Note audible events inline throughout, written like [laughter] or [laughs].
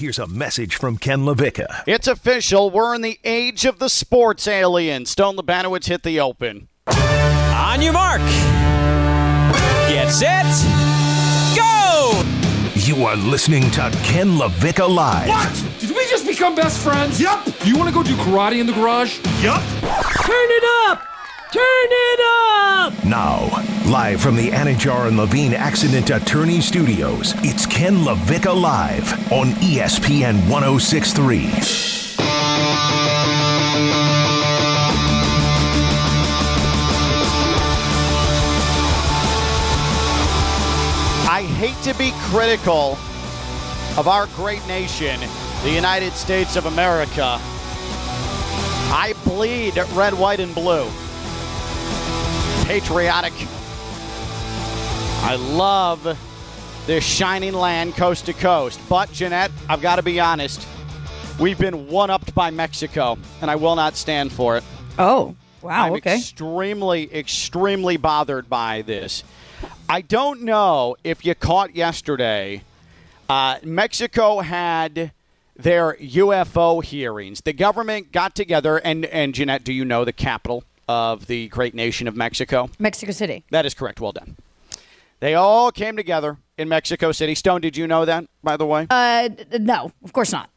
Here's a message from Ken LaVicka. It's official. We're in the age of the sports alien. Stone Labanowitz hit the open. On your mark. Get set. Go! You are listening to Ken LaVicka Live. What? Did we just become best friends? Yup. Do you want to go do karate in the garage? Yup. Turn it up! Turn it up! Now, live from the Anidjar and Levine Accident Attorney Studios, it's Ken LaVicka Live on ESPN 1063. I hate to be critical of our great nation, the United States of America. I bleed red, white, and blue. Patriotic. I love this shining land coast to coast. But, Jeanette, I've got to be honest. We've been one upped by Mexico, and I will not stand for it. Oh, wow. I'm okay. extremely, extremely bothered by this. I don't know if you caught yesterday. Uh, Mexico had their UFO hearings. The government got together, and and Jeanette, do you know the capital of the great nation of Mexico? Mexico City. That is correct. Well done. They all came together in Mexico City. Stone, did you know that? By the way, Uh, no, of course not.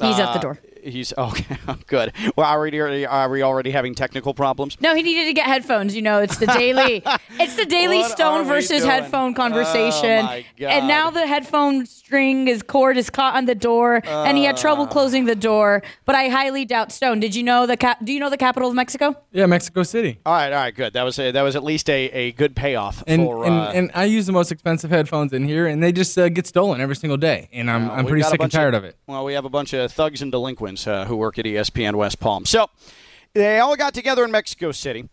He's at the Uh, door. He's [laughs] okay. Good. Well, are we already, are we already having technical problems? No, he needed to get headphones. You know, it's the daily, [laughs] it's the daily What Stone versus doing? headphone conversation. Oh, my God. And now the headphone string is cord is caught on the door, and he had Uh. trouble closing the door. But I highly doubt Stone. Did you know the cap? Do you know the capital of Mexico? Yeah, Mexico City. All right, all right, good. That was a, that was at least a, a good payoff And, for. and, uh, and I use the most expensive headphones in here, and they just uh, get stolen every single day. And I'm, uh, I'm pretty sick and bunch tired of, it. Well, we have a bunch of thugs and delinquents uh, who work at ESPN West Palm. So they all got together in Mexico City.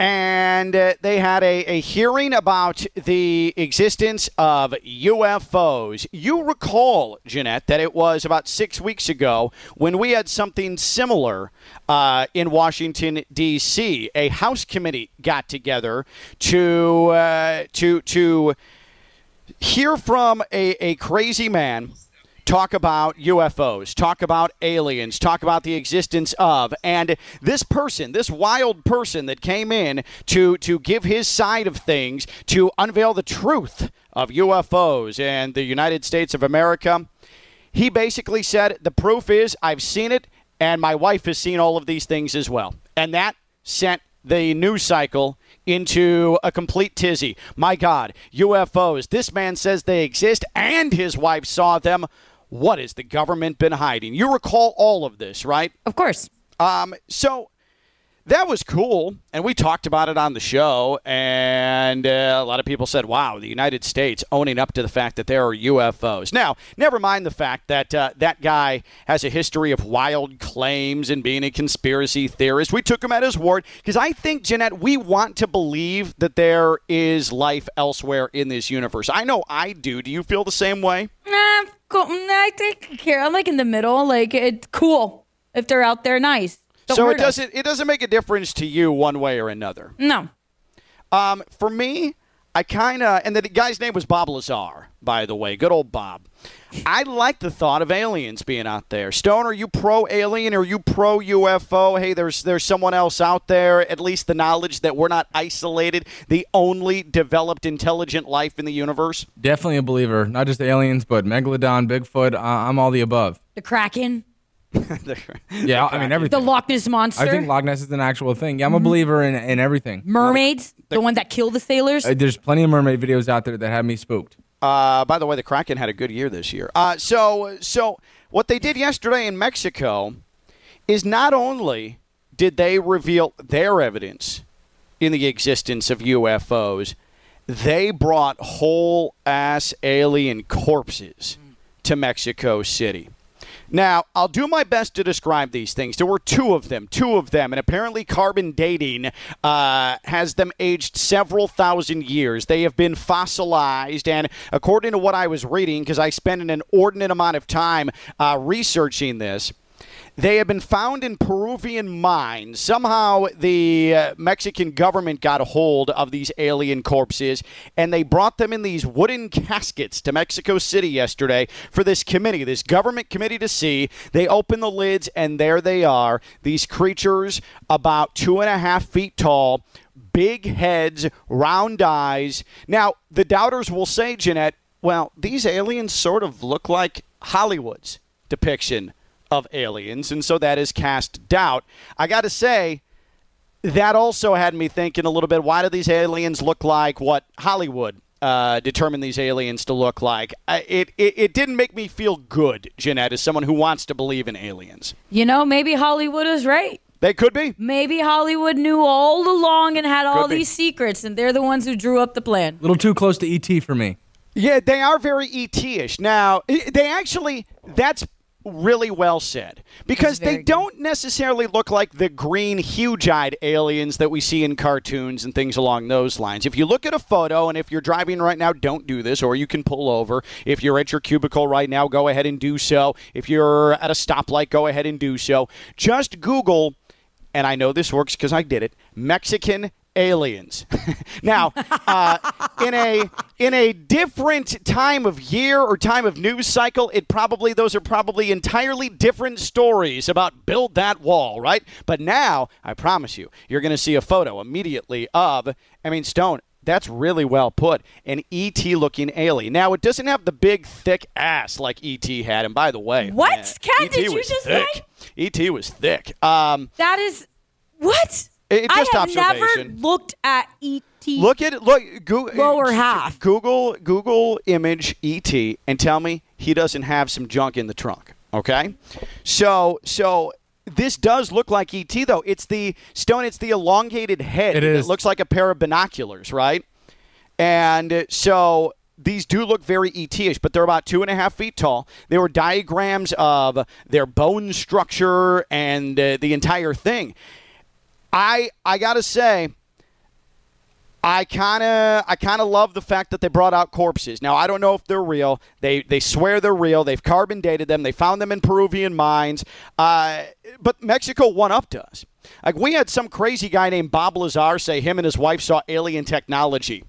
And uh, they had a, a hearing about the existence of UFOs. You recall, Jeanette, that it was about six weeks ago when we had something similar uh, in Washington D.C. A House committee got together to uh, to to hear from a, a crazy man talk about UFOs, talk about aliens, talk about the existence of, and this person, this wild person that came in to to give his side of things, to unveil the truth of UFOs and the United States of America. He basically said the proof is I've seen it and my wife has seen all of these things as well. And that sent the news cycle into a complete tizzy. My God, UFOs. This man says they exist and his wife saw them. What has the government been hiding? You recall all of this, right? Of course. Um, so that was cool, and we talked about it on the show, and uh, a lot of people said, "Wow, the United States owning up to the fact that there are UFOs." Now, never mind the fact that uh, that guy has a history of wild claims and being a conspiracy theorist. We took him at his word because I think, Jeanette, we want to believe that there is life elsewhere in this universe. I know I do. Do you feel the same way? Nah, cool. Nah, I take care. I'm like in the middle. Like it's cool if they're out there. Nice. Don't so it us. doesn't it doesn't make a difference to you one way or another. No. Um, for me, I kind of, and the guy's name was Bob Lazar, by the way. Good old Bob. I like the thought of aliens being out there. Stone, are you pro alien or are you pro UFO? Hey, there's there's someone else out there. At least the knowledge that we're not isolated, the only developed intelligent life in the universe. Definitely a believer. Not just aliens, but Megalodon, Bigfoot. Uh, I'm all the above. The Kraken. Yeah, I mean [laughs] everything. The Loch Ness monster. I think Loch Ness is an actual thing. Yeah, I'm a believer in, in everything. Mermaids. The one that killed the sailors. Uh, there's plenty of mermaid videos out there that have me spooked. Uh, by the way, the Kraken had a good year this year. Uh, so, so what they did yesterday in Mexico is not only did they reveal their evidence in the existence of UFOs, they brought whole ass alien corpses to Mexico City. Now, I'll do my best to describe these things. There were two of them, two of them, and apparently carbon dating uh, has them aged several thousand years. They have been fossilized, and according to what I was reading, because I spent an inordinate amount of time uh, researching this, They have been found in Peruvian mines. Somehow, the uh, Mexican government got a hold of these alien corpses and they brought them in these wooden caskets to Mexico City yesterday for this committee, this government committee to see. They open the lids and there they are. These creatures, about two and a half feet tall, big heads, round eyes. Now, the doubters will say, Jeanette, well, these aliens sort of look like Hollywood's depiction of aliens, and so that has cast doubt. I got to say, that also had me thinking a little bit why do these aliens look like what Hollywood uh, determined these aliens to look like? I, it, it, it didn't make me feel good, Jeanette, as someone who wants to believe in aliens. You know, maybe Hollywood is right. They could be. Maybe Hollywood knew all along and had all these secrets, and they're the ones who drew up the plan. A little too close to ET for me. Yeah, they are very ET-ish. Now, they actually that's really well said because they good. don't necessarily look like the green huge-eyed aliens that we see in cartoons and things along those lines. If you look at a photo and if you're driving right now, don't do this or you can pull over. If you're at your cubicle right now, go ahead and do so. If you're at a stoplight, go ahead and do so. Just Google and I know this works because I did it. Mexican aliens. [laughs] now, uh, in a in a different time of year or time of news cycle, it probably those are probably entirely different stories about build that wall, right? But now, I promise you, you're going to see a photo immediately of. I mean, Stone. That's really well put. An ET looking alien. Now, it doesn't have the big, thick ass like ET had. And by the way, What? man, Kat, ET did you just thick. ET was thick. Um, That is what? It- I just have never looked at ET. Look at it. Look, Google Lower half. Google Google image ET and tell me he doesn't have some junk in the trunk. Okay, so so this does look like ET though. It's the stone. It's the elongated head. It is. It looks like a pair of binoculars, right? And uh, so these do look very ET-ish, but they're about two and a half feet tall. There were diagrams of their bone structure and uh, the entire thing. I I gotta say, I kind of I kind of love the fact that they brought out corpses. Now I don't know if they're real. They they swear they're real. They've carbon dated them. They found them in Peruvian mines. Uh, but Mexico won up to us. Like we had some crazy guy named Bob Lazar say him and his wife saw alien technology.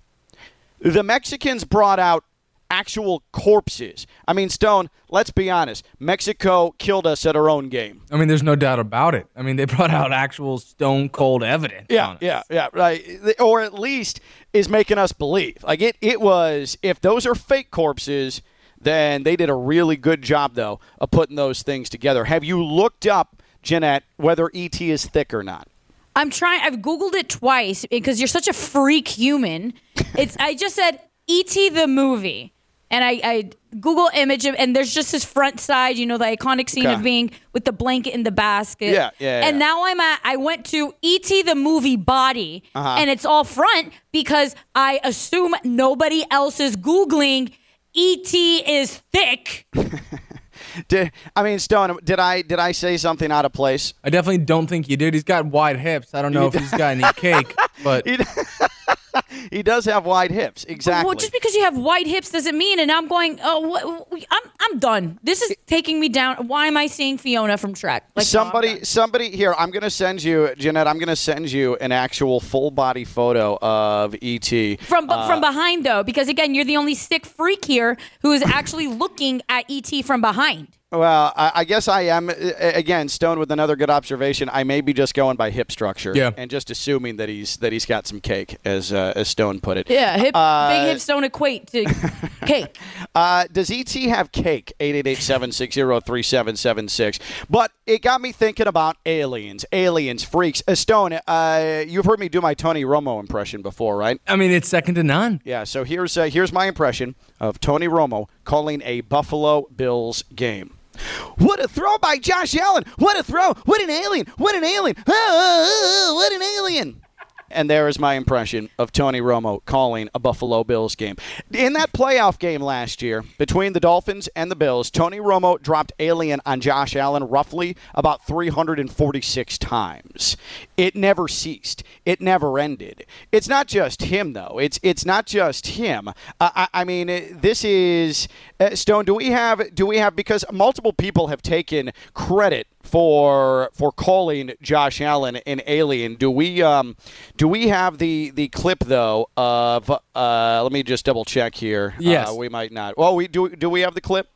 The Mexicans brought out actual corpses. I mean, Stone. Let's be honest. Mexico killed us at our own game. I mean, there's no doubt about it. I mean, they [laughs] brought out actual stone cold evidence. Yeah, on it. yeah, yeah, right. Or at least is making us believe. Like it, it was. If those are fake corpses, then they did a really good job, though, of putting those things together. Have you looked up, Jeanette, whether ET is thick or not? I'm trying. I've googled it twice because you're such a freak human. It's. I just said E.T. the movie, and I, I Google image him, and there's just his front side. You know the iconic scene Okay. of being with the blanket in the basket. Yeah, yeah, And yeah. now I'm at. I went to E.T. the movie body, Uh-huh. and it's all front because I assume nobody else is googling. E.T. is thick. [laughs] Did, I mean, Stone? Did I did I say something out of place? I definitely don't think you did. He's got wide hips. I don't know if [laughs] he's got any cake, but [laughs] He, does have wide hips. Exactly. Well, just because you have wide hips doesn't mean. And I'm going. Oh, what, I'm I'm done. This is taking me down. Why am I seeing Fiona from Shrek? Like, somebody, done. somebody here. I'm going to send you, Jeanette. I'm going to send you an actual full body photo of ET. from Uh, from behind though, because again, you're the only sick freak here who is actually looking at ET from behind. Well, I, I guess I am uh, again Stone with another good observation. I may be just going by hip structure, Yeah. and just assuming that he's that he's got some cake, as uh, as Stone put it. Yeah, hip, Uh, big hips don't equate to [laughs] cake. Uh, does ET have cake? 888-760-3776. But it got me thinking about aliens, aliens, freaks. Uh, Stone, uh, you've heard me do my Tony Romo impression before, right? I mean, it's second to none. Yeah. So here's uh, here's my impression of Tony Romo calling a Buffalo Bills game. What a throw by Josh Allen! What a throw! What an alien! What an alien! Ah, ah, ah, ah what an alien! And there is my impression of Tony Romo calling a Buffalo Bills game. In that playoff game last year between the Dolphins and the Bills, Tony Romo dropped alien on Josh Allen roughly about 346 times. It never ceased. It never ended. It's not just him though. It's it's not just him. Uh, I, I mean, uh, this is uh, Stone. Do we have do we have because multiple people have taken credit for for calling Josh Allen an alien. Do we um, do we have the the clip though of uh, let me just double check here. Yes. Uh, we might not. Well, we do do we have the clip?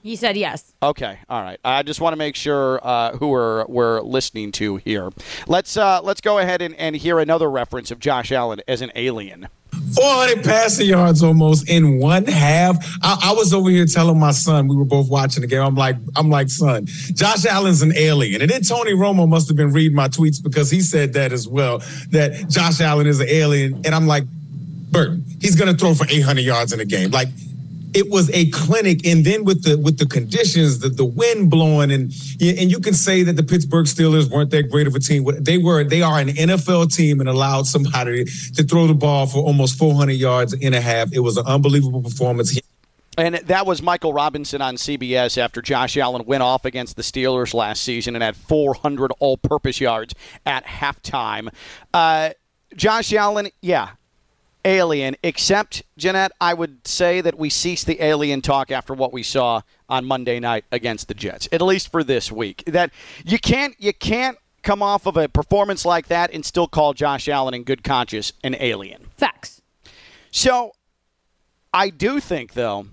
He said yes. Okay, all right. I just want to make sure uh, who we're, we're listening to here. Let's uh, let's go ahead and, and hear another reference of Josh Allen as an alien. 400 passing yards almost in one half. I, I, was over here telling my son we were both watching the game. I'm like, I'm like, son, Josh Allen's an alien, and then Tony Romo must have been reading my tweets because he said that as well. That Josh Allen is an alien, and I'm like, Burton, he's gonna throw for 800 yards in a game. Like it was a clinic and then with the with the conditions the, the wind blowing and and you can say that the pittsburgh steelers weren't that great of a team. They were they are an nfl team and allowed somebody to throw the ball for almost 400 yards and a half. It was an unbelievable performance. And that was Michael Robinson on CBS after Josh Allen went off against the Steelers last season and had 400 all purpose yards at halftime. Uh, Josh Allen, yeah, alien, except, Jeanette, I would say that we cease the alien talk after what we saw on Monday night against the Jets, at least for this week. That you can't you can't come off of a performance like that and still call Josh Allen in good conscience an alien. Facts. So I do think though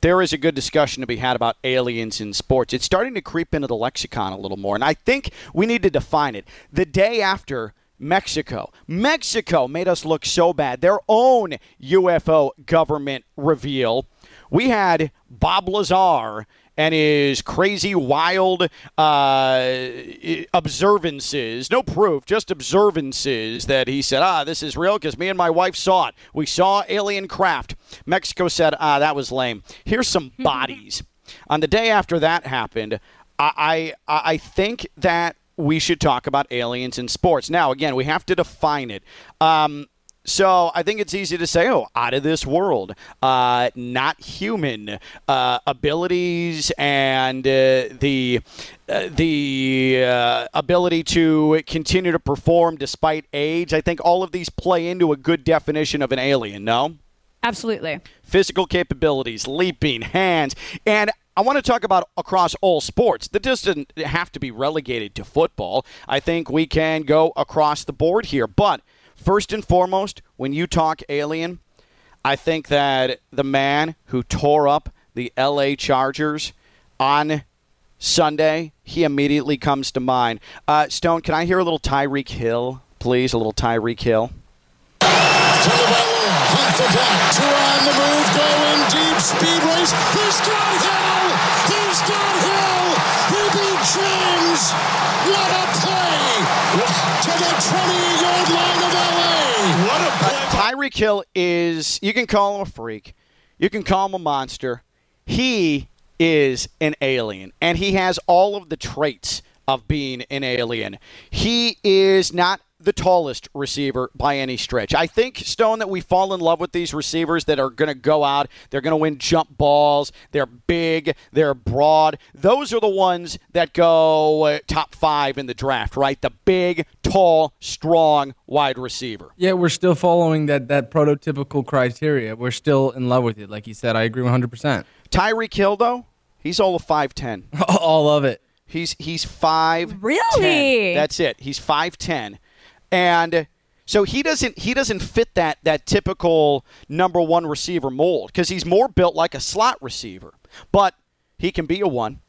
there is a good discussion to be had about aliens in sports. It's starting to creep into the lexicon a little more, and I think we need to define it. The day after Mexico. Mexico made us look so bad. Their own UFO government reveal. We had Bob Lazar and his crazy, wild uh, observances. No proof, just observances that he said, ah, this is real because me and my wife saw it. We saw alien craft. Mexico said, ah, that was lame. Here's some [laughs] bodies. On the day after that happened, I, I, I think that we should talk about aliens in sports. Now, again, we have to define it. Um, so I think it's easy to say, oh, out of this world, uh, not human uh, abilities and uh, the uh, the uh, ability to continue to perform despite age. I think all of these play into a good definition of an alien. No. Absolutely. Physical capabilities, leaping, hands. And I want to talk about across all sports. That doesn't have to be relegated to football. I think we can go across the board here. But first and foremost, when you talk alien, I think that the man who tore up the LA Chargers on Sunday, he immediately comes to mind. Uh, Stone, can I hear a little Tyreek Hill, please? A little Tyreek Hill. Two on the move, going deep, speed race. He's got Tyreek Hill is, you can call him a freak. You can call him a monster. He is an alien, and he has all of the traits of being an alien. He is not the tallest receiver by any stretch. I think, Stone, that we fall in love with these receivers that are going to go out. They're going to win jump balls. They're big. They're broad. Those are the ones that go uh, top five in the draft, right? The big, tall, strong wide receiver. Yeah, we're still following that, that prototypical criteria. We're still in love with it. Like you said, I agree 100%. Tyreek Hill, though, he's all of 5'10. [laughs] all of it. He's he's five. Really? 10. That's it. He's five ten. And so he doesn't he doesn't fit that that typical number one receiver mold because he's more built like a slot receiver. But he can be a one.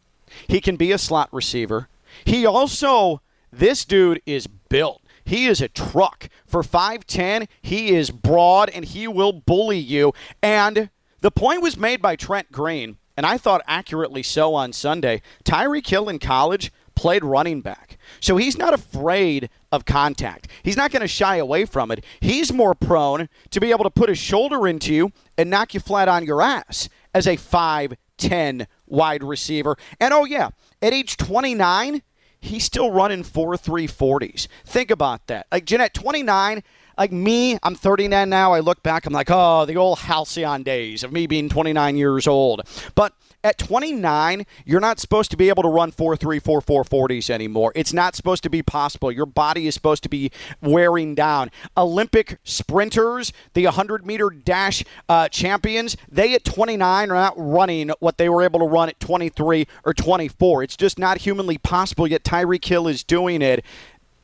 He can be a slot receiver. He also this dude is built. He is a truck. For 5'10, he is broad and he will bully you. And the point was made by Trent Green, and I thought accurately so on Sunday. Tyreek Hill in college played running back. So he's not afraid of contact. He's not going to shy away from it. He's more prone to be able to put his shoulder into you and knock you flat on your ass as a 5'10 wide receiver. And oh, yeah, at age 29, he's still running 4 340s. Think about that. Like, Jeanette, 29, like me, I'm 39 now. I look back, I'm like, oh, the old halcyon days of me being 29 years old. But at 29, you're not supposed to be able to run 4 3, 4 4 40s anymore. It's not supposed to be possible. Your body is supposed to be wearing down. Olympic sprinters, the 100 meter dash uh, champions, they at 29 are not running what they were able to run at 23 or 24. It's just not humanly possible, yet Tyreek Hill is doing it.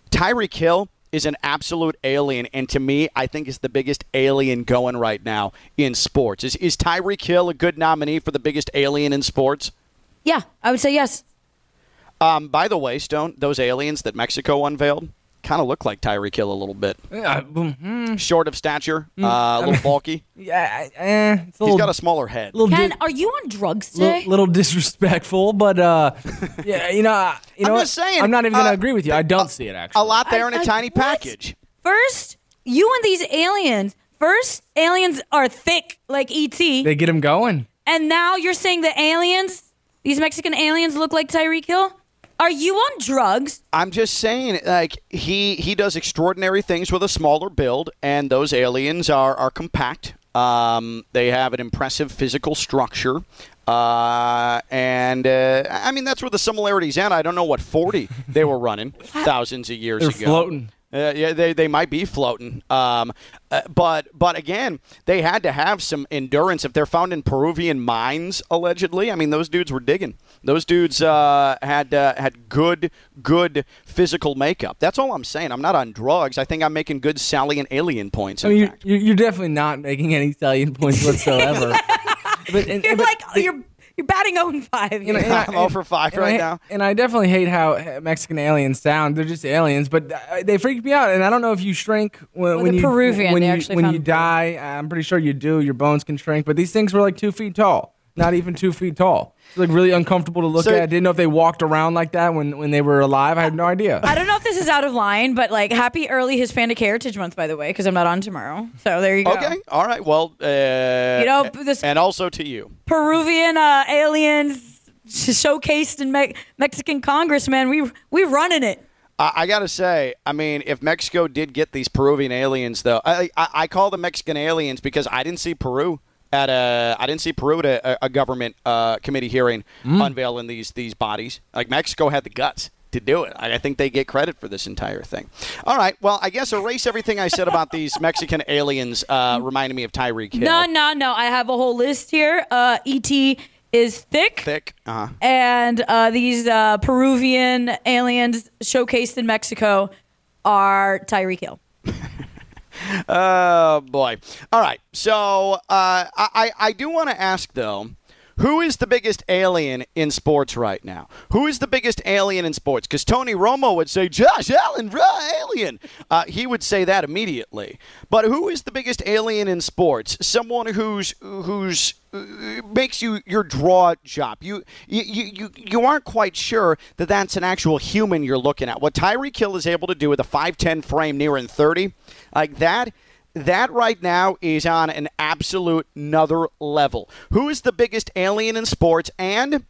Tyreek Hill is an absolute alien, and to me, I think is the biggest alien going right now in sports. Is is Tyreek Hill a good nominee for the biggest alien in sports? Yeah, I would say yes. Um, by the way, Stone, those aliens that Mexico unveiled kind of look like Tyreek Hill a little bit. Yeah, mm, Short of stature, uh, a little bulky. [laughs] yeah, I- eh, it's a He's little, got a smaller head. little, Ken, di- are you on drugs little, today? little disrespectful, but uh, [laughs] yeah, you know, uh, you know I'm what? just saying, I'm not even gonna uh, agree with you. I don't see it actually. A lot there in a I- I- tiny what? package. First, you and these aliens. First, aliens are thick like ET, They get him going. and now you're saying the aliens, these Mexican aliens, look like Tyreek Hill. Are you on drugs? I'm just saying, like he he does extraordinary things with a smaller build, and those aliens are are compact. Um, they have an impressive physical structure, uh, and uh, I mean that's where the similarities end. I don't know what 40 they were running [laughs] thousands of years They're ago. floating. Uh, yeah, they, they might be floating. Um, uh, but but again, they had to have some endurance. If they're found in Peruvian mines, allegedly, I mean those dudes were digging. Those dudes uh, had uh, had good good physical makeup. That's all I'm saying. I'm not on drugs. I think I'm making good salient alien points. I mean, fact. you're, you're definitely not making any salient points whatsoever. [laughs] but, and- You're but- like you're you're batting 0 and 5. you know, and I- I'm 0 [laughs] for 5 right I- now. And I definitely hate how Mexican aliens sound. They're just aliens, but uh, they freak me out. And I don't know if you shrink when, when you Peruvian, when you, when you die. I'm pretty sure you do. Your bones can shrink, but these things were like two feet tall. Not even two feet tall. It's like really uncomfortable to look So- at. I didn't know if they walked around like that when, when they were alive. I had no idea. I don't know if this is out of line, but like happy early Hispanic Heritage Month, by the way, because I'm not on tomorrow. So there you go. Okay, all right. Well, uh, You know, this- and also to you. Peruvian uh, aliens showcased in Me- Mexican congressmen. We we running it. I, I gotta say, I mean, if Mexico did get these Peruvian aliens, though, I, I, I call them Mexican aliens because I didn't see Peru at a, I didn't see Peru at a, a government uh, committee hearing unveiling these these bodies. Like Mexico had the guts to do it. I, I think they get credit for this entire thing. All right, well, I guess erase everything I said about these [laughs] Mexican aliens, uh, reminding me of Tyreek Hill. No, no, no. I have a whole list here. Uh, ET is thick. Thick. Uh huh. And uh, these uh, Peruvian aliens showcased in Mexico are Tyreek Hill. [laughs] Oh boy! All right, so uh, I I do want to ask though, who is the biggest alien in sports right now? Who is the biggest alien in sports? Because Tony Romo would say Josh Allen, alien. Uh, he would say that immediately. But who is the biggest alien in sports? Someone who's who's uh, makes you your draw job. You you, you you aren't quite sure that that's an actual human you're looking at. What Tyreek Hill is able to do with a 5'10 frame near nearing 30, like that that right now is on an absolute another level. Who is the biggest alien in sports? And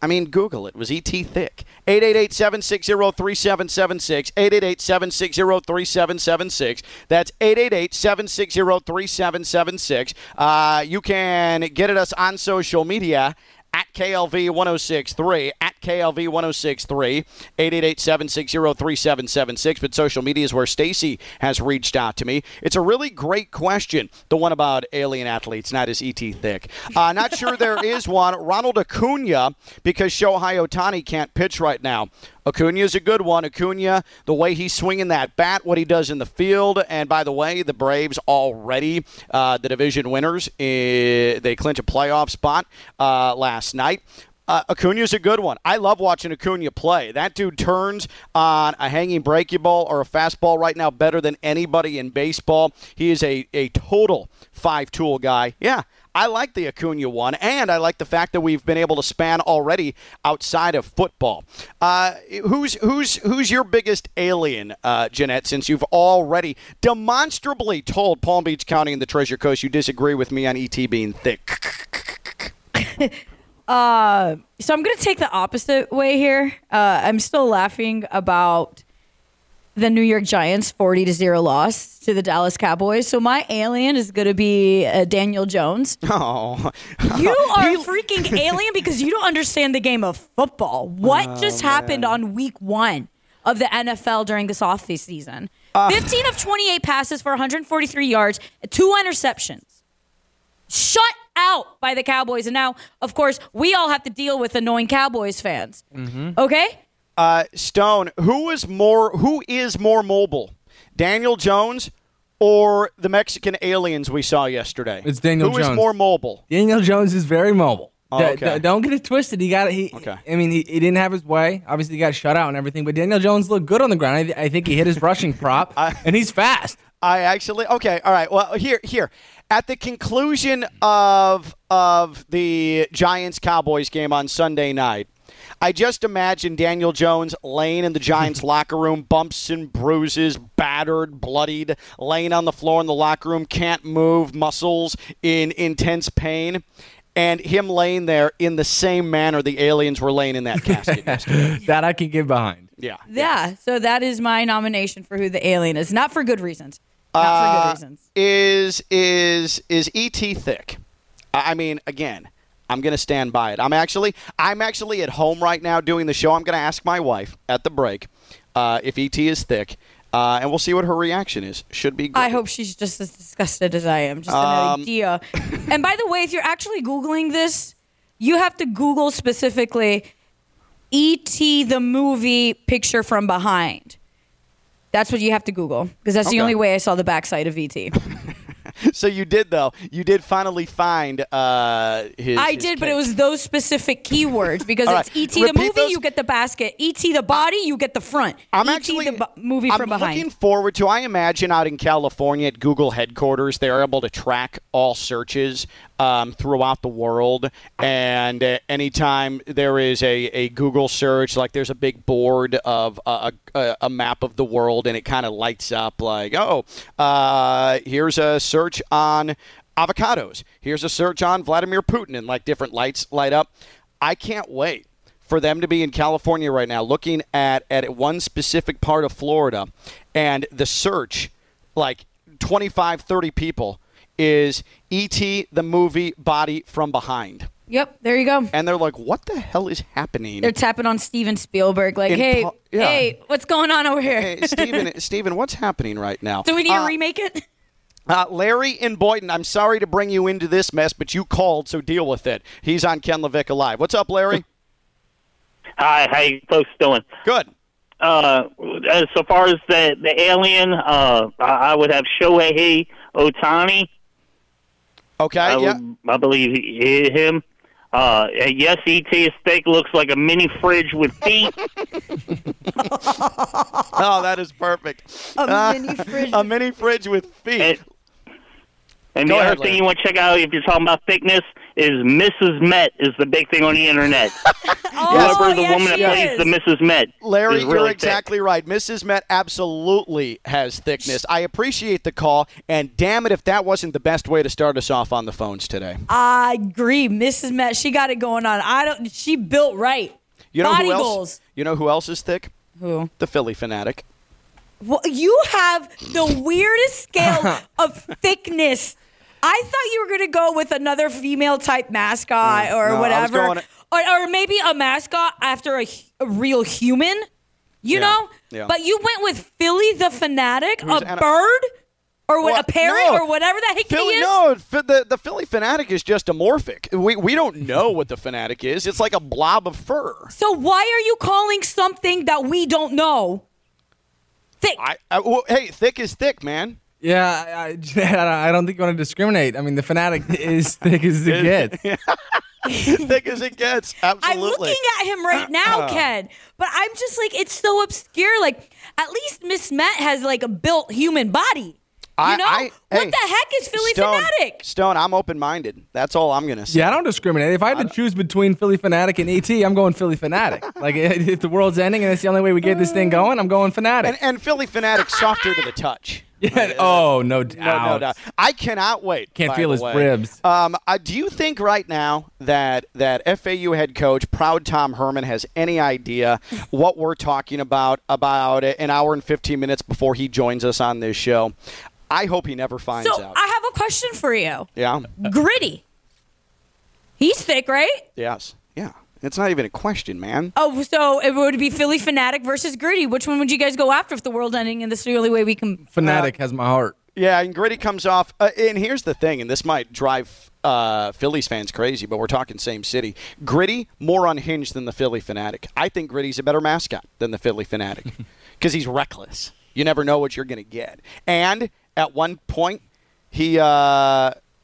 I mean, Google it. Was ET thick? 888-760-3776. 888-760-3776. That's 888-760-3776. Uh, you can get at us on social media at KLV 1063, at KLV 1063, 888 760 3776. But social media is where Stacy has reached out to me. It's a really great question, the one about alien athletes, not as ET thick. Uh, not sure there [laughs] is one. Ronald Acuna, because Shohei Ohtani can't pitch right now. Acuna is a good one. Acuna, the way he's swinging that bat, what he does in the field, and by the way, the Braves already uh, the division winners. Uh, they clinch a playoff spot uh, last night. Uh, Acuna's a good one. I love watching Acuna play. That dude turns on a hanging breaking ball or a fastball right now better than anybody in baseball. He is a, a total five tool guy. Yeah, I like the Acuna one, and I like the fact that we've been able to span already outside of football. Uh, who's who's who's your biggest alien, uh, Jeanette? Since you've already demonstrably told Palm Beach County and the Treasure Coast you disagree with me on ET being thick. [laughs] Uh, so I'm going to take the opposite way here. Uh, I'm still laughing about the New York Giants 40 to 0 loss to the Dallas Cowboys. So my alien is going to be uh, Daniel Jones. [laughs] Oh, You [laughs] are a freaking [laughs] alien because you don't understand the game of football. What Oh, just happened on week 1 of the NFL during this off season? Uh. 15 of 28 passes for 143 yards, two interceptions. Shut out by the Cowboys. And now, of course, we all have to deal with annoying Cowboys fans. Okay? Uh, Stone. Who is more? Who is more mobile, Daniel Jones or the Mexican aliens we saw yesterday? It's Daniel Who Jones. Who is more mobile? Daniel Jones is very mobile. Oh, okay. d- don't get it twisted. He got it. He, Okay. I mean, he, he didn't have his way. Obviously, he got shut out and everything. But Daniel Jones looked good on the ground. I, th- I think he hit his rushing prop, [laughs] and he's fast. I actually okay. All right. Well, here, here, at the conclusion of of the Giants Cowboys game on Sunday night, I just imagine Daniel Jones laying in the Giants [laughs] locker room, bumps and bruises, battered, bloodied, laying on the floor in the locker room, can't move, muscles in intense pain. And him laying there in the same manner the aliens were laying in that [laughs] casket. That I can get behind. Yeah. Yeah. So that is my nomination for who the alien is. Not for good reasons. Not for Uh, good reasons. Is is is ET thick? I I mean, again, I'm gonna stand by it. I'm actually I'm actually at home right now doing the show. I'm gonna ask my wife at the break uh, if ET is thick, uh, and we'll see what her reaction is. Should be. Good. I hope she's just as disgusted as I am. Just Um, an idea. and by the way, if you're actually Googling this, you have to Google specifically E.T. the movie picture from behind. That's what you have to Google because that's the only way I saw the backside of E.T. [laughs] [laughs] So you did though. You did finally find uh, his. I his did, but it was those specific keywords because All it's right. E.T. the movie, those- you get the basket. E.T. the body, you get the front. I'm E.T. actually the movie I'm from behind. looking forward to. I imagine out in California at Google headquarters, they're able to track all searches um, throughout the world, and uh, anytime there is a, a Google search, like there's a big board of uh, a, a, a map of the world, and it kind of lights up like, oh, uh, here's a search on avocados. Here's a search on Vladimir Putin, and like different lights light up. I can't wait for them to be in California right now looking at, at one specific part of Florida and the search, like 25, 30 people, is E.T. the movie Body from Behind. Yep, there you go. And they're like, what the hell is happening? They're tapping on Steven Spielberg, like, In hey, po- yeah. hey, what's going on over here? Hey, Steven, [laughs] Steven, what's happening right now? Do we need Uh, to remake it? Uh, Larry in Boynton, I'm sorry to bring you into this mess, but you called, so deal with it. He's on Ken Levick Live. What's up, Larry? Hi, how you folks doing? Good. Uh, as so far as the the alien, uh, I I would have Shohei Ohtani. Okay, I, yeah. would, I believe he, him. Uh, yes, E.T. steak looks like a mini fridge with feet. [laughs] [laughs] Oh, that is perfect. A Uh, [laughs] mini fridge. A mini fridge with feet. And, and the ahead, other thing Larry. you want to check out if you're talking about thickness is Mrs. Met is the big thing on the internet. [laughs] oh, Whoever the yes, woman that plays is. the Mrs. Met. Larry, is you're really thick. exactly right. Mrs. Met absolutely has thickness. I appreciate the call, and damn it if that wasn't the best way to start us off on the phones today. I agree, Mrs. Met. She got it going on. I don't. She built right. You know Body who else? goals. You know who else is thick? Who? The Phillie Phanatic. Well, you have the weirdest scale [laughs] of thickness. I thought you were going to go with another female type mascot No, or no, whatever, going- or, or maybe a mascot after a, a real human. You Yeah, know, yeah. but you went with Philly the fanatic, Who's a bird, or what, Well, a parrot, no. or whatever the heck Philly, he is. no, the, the Phillie Phanatic is just amorphic. We, we don't know what the fanatic is. It's like a blob of fur. So why are you calling something that we don't know thick? I, I well, hey, thick is thick, man. Yeah, [laughs] I, I don't think you want to discriminate. I mean, the fanatic is [laughs] [laughs] thick as it gets. thick as it gets. Absolutely. I'm looking at him right [clears throat] now, Ken. But I'm just like, it's so obscure. Like, at least Miss Met has like a built human body. You know? I- what hey, the heck is Philly Stone, fanatic? Stone, I'm open minded. That's all I'm gonna say. Yeah, I don't discriminate. If I had to choose between Phillie Phanatic and ET, I'm going Phillie Phanatic. like, if the world's ending and it's the only way we get this thing going, I'm going Fanatic. And, and Phillie Phanatic softer to the touch. Yeah. [laughs] Oh, no No, doubt. no, no. I cannot wait. Can't feel his way. ribs. Um, uh, do you think right now that that FAU head coach, proud Tom Herman, has any idea [laughs] what we're talking about about an hour and fifteen minutes before he joins us on this show? I hope he never finds So out. I have a question for you. yeah. Gritty. He's thick, right? Yes. Yeah. It's not even a question, man. Oh, so it would be Phillie Phanatic versus Gritty. Which one would you guys go after if the world ending and this is the only way we can? Fanatic has my heart. Yeah, and Gritty comes off. Uh, and here's the thing, and this might drive uh, Phillies fans crazy, but we're talking same city. Gritty more unhinged than the Phillie Phanatic. I think Gritty's a better mascot than the Phillie Phanatic [laughs] because he's reckless. You never know what you're going to get. And at one point, he, uh,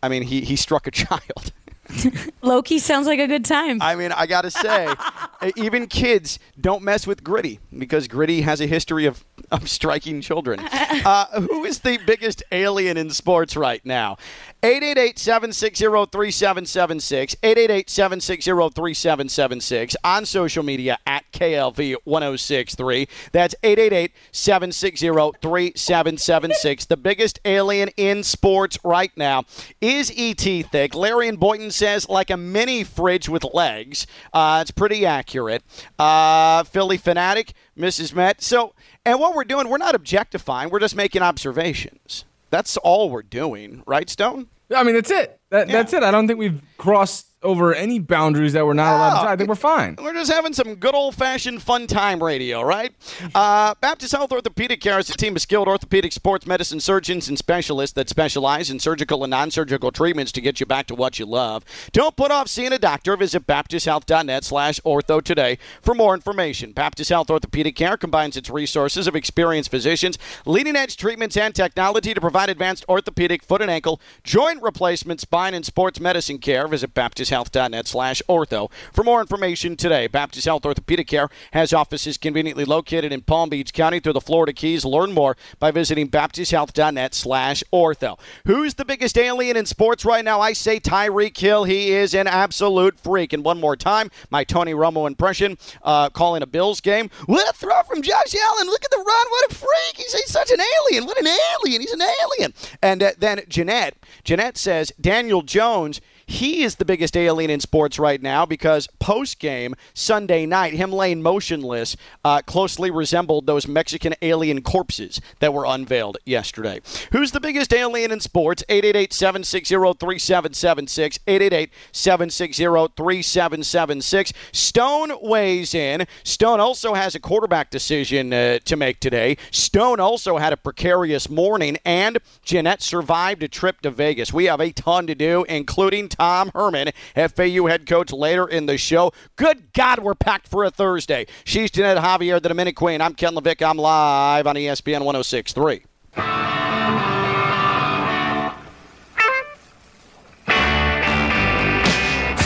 I mean, he he struck a [laughs] child. [laughs] Loki sounds like a good time. I mean, I got to say, [laughs] even kids don't mess with Gritty because Gritty has a history of, of striking children. Uh, who is the biggest alien in sports right now? 888-760-3776, 888-760-3776, on social media at KLV1063. That's 888-760-3776. The biggest alien in sports right now is E.T. Thick. Larry and Boynton says like a mini fridge with legs. Uh, it's pretty accurate. Uh, Phillie Phanatic, Mrs. Met. So, and what we're doing, we're not objectifying. We're just making observations. That's all we're doing, right, Stone? I mean, that's it. That, That's it. I don't think we've crossed over any boundaries that we're not allowed to. try. I think we're fine. We're just having some good old fashioned fun time radio, right? Uh, Baptist Health Orthopedic Care is a team of skilled orthopedic sports medicine surgeons and specialists that specialize in surgical and non surgical treatments to get you back to what you love. Don't put off seeing a doctor. Visit baptisthealth.net slash ortho today for more information. Baptist Health Orthopedic Care combines its resources of experienced physicians, leading edge treatments, and technology to provide advanced orthopedic foot and ankle, joint replacement, spine, and sports medicine care. Visit baptisthealth.net slash ortho for more information today. Baptist Health Orthopedic Care has offices conveniently located in Palm Beach County through the Florida Keys. Learn more by visiting baptisthealth.net slash ortho. Who's the biggest alien in sports right now? I say Tyreek Hill. He is an absolute freak. And one more time, my Tony Romo impression, uh, calling a Bills game. What a throw from Josh Allen. Look at the run. What a freak. He's, he's such an alien. What an alien. He's an alien. And uh, then Jeanette. Jeanette says Daniel Jones he is the biggest alien in sports right now because post game Sunday night, him laying motionless uh, closely resembled those Mexican alien corpses that were unveiled yesterday. Who's the biggest alien in sports? 888 760 3776. 888 760 3776. Stone weighs in. Stone also has a quarterback decision uh, to make today. Stone also had a precarious morning, and Jeanette survived a trip to Vegas. We have a ton to do, including Tom Herman, FAU head coach, later in the show. Good God, we're packed for a Thursday. She's Jeanette Javier, the Dominic Queen. I'm Ken Levick. I'm live on ESPN 1063.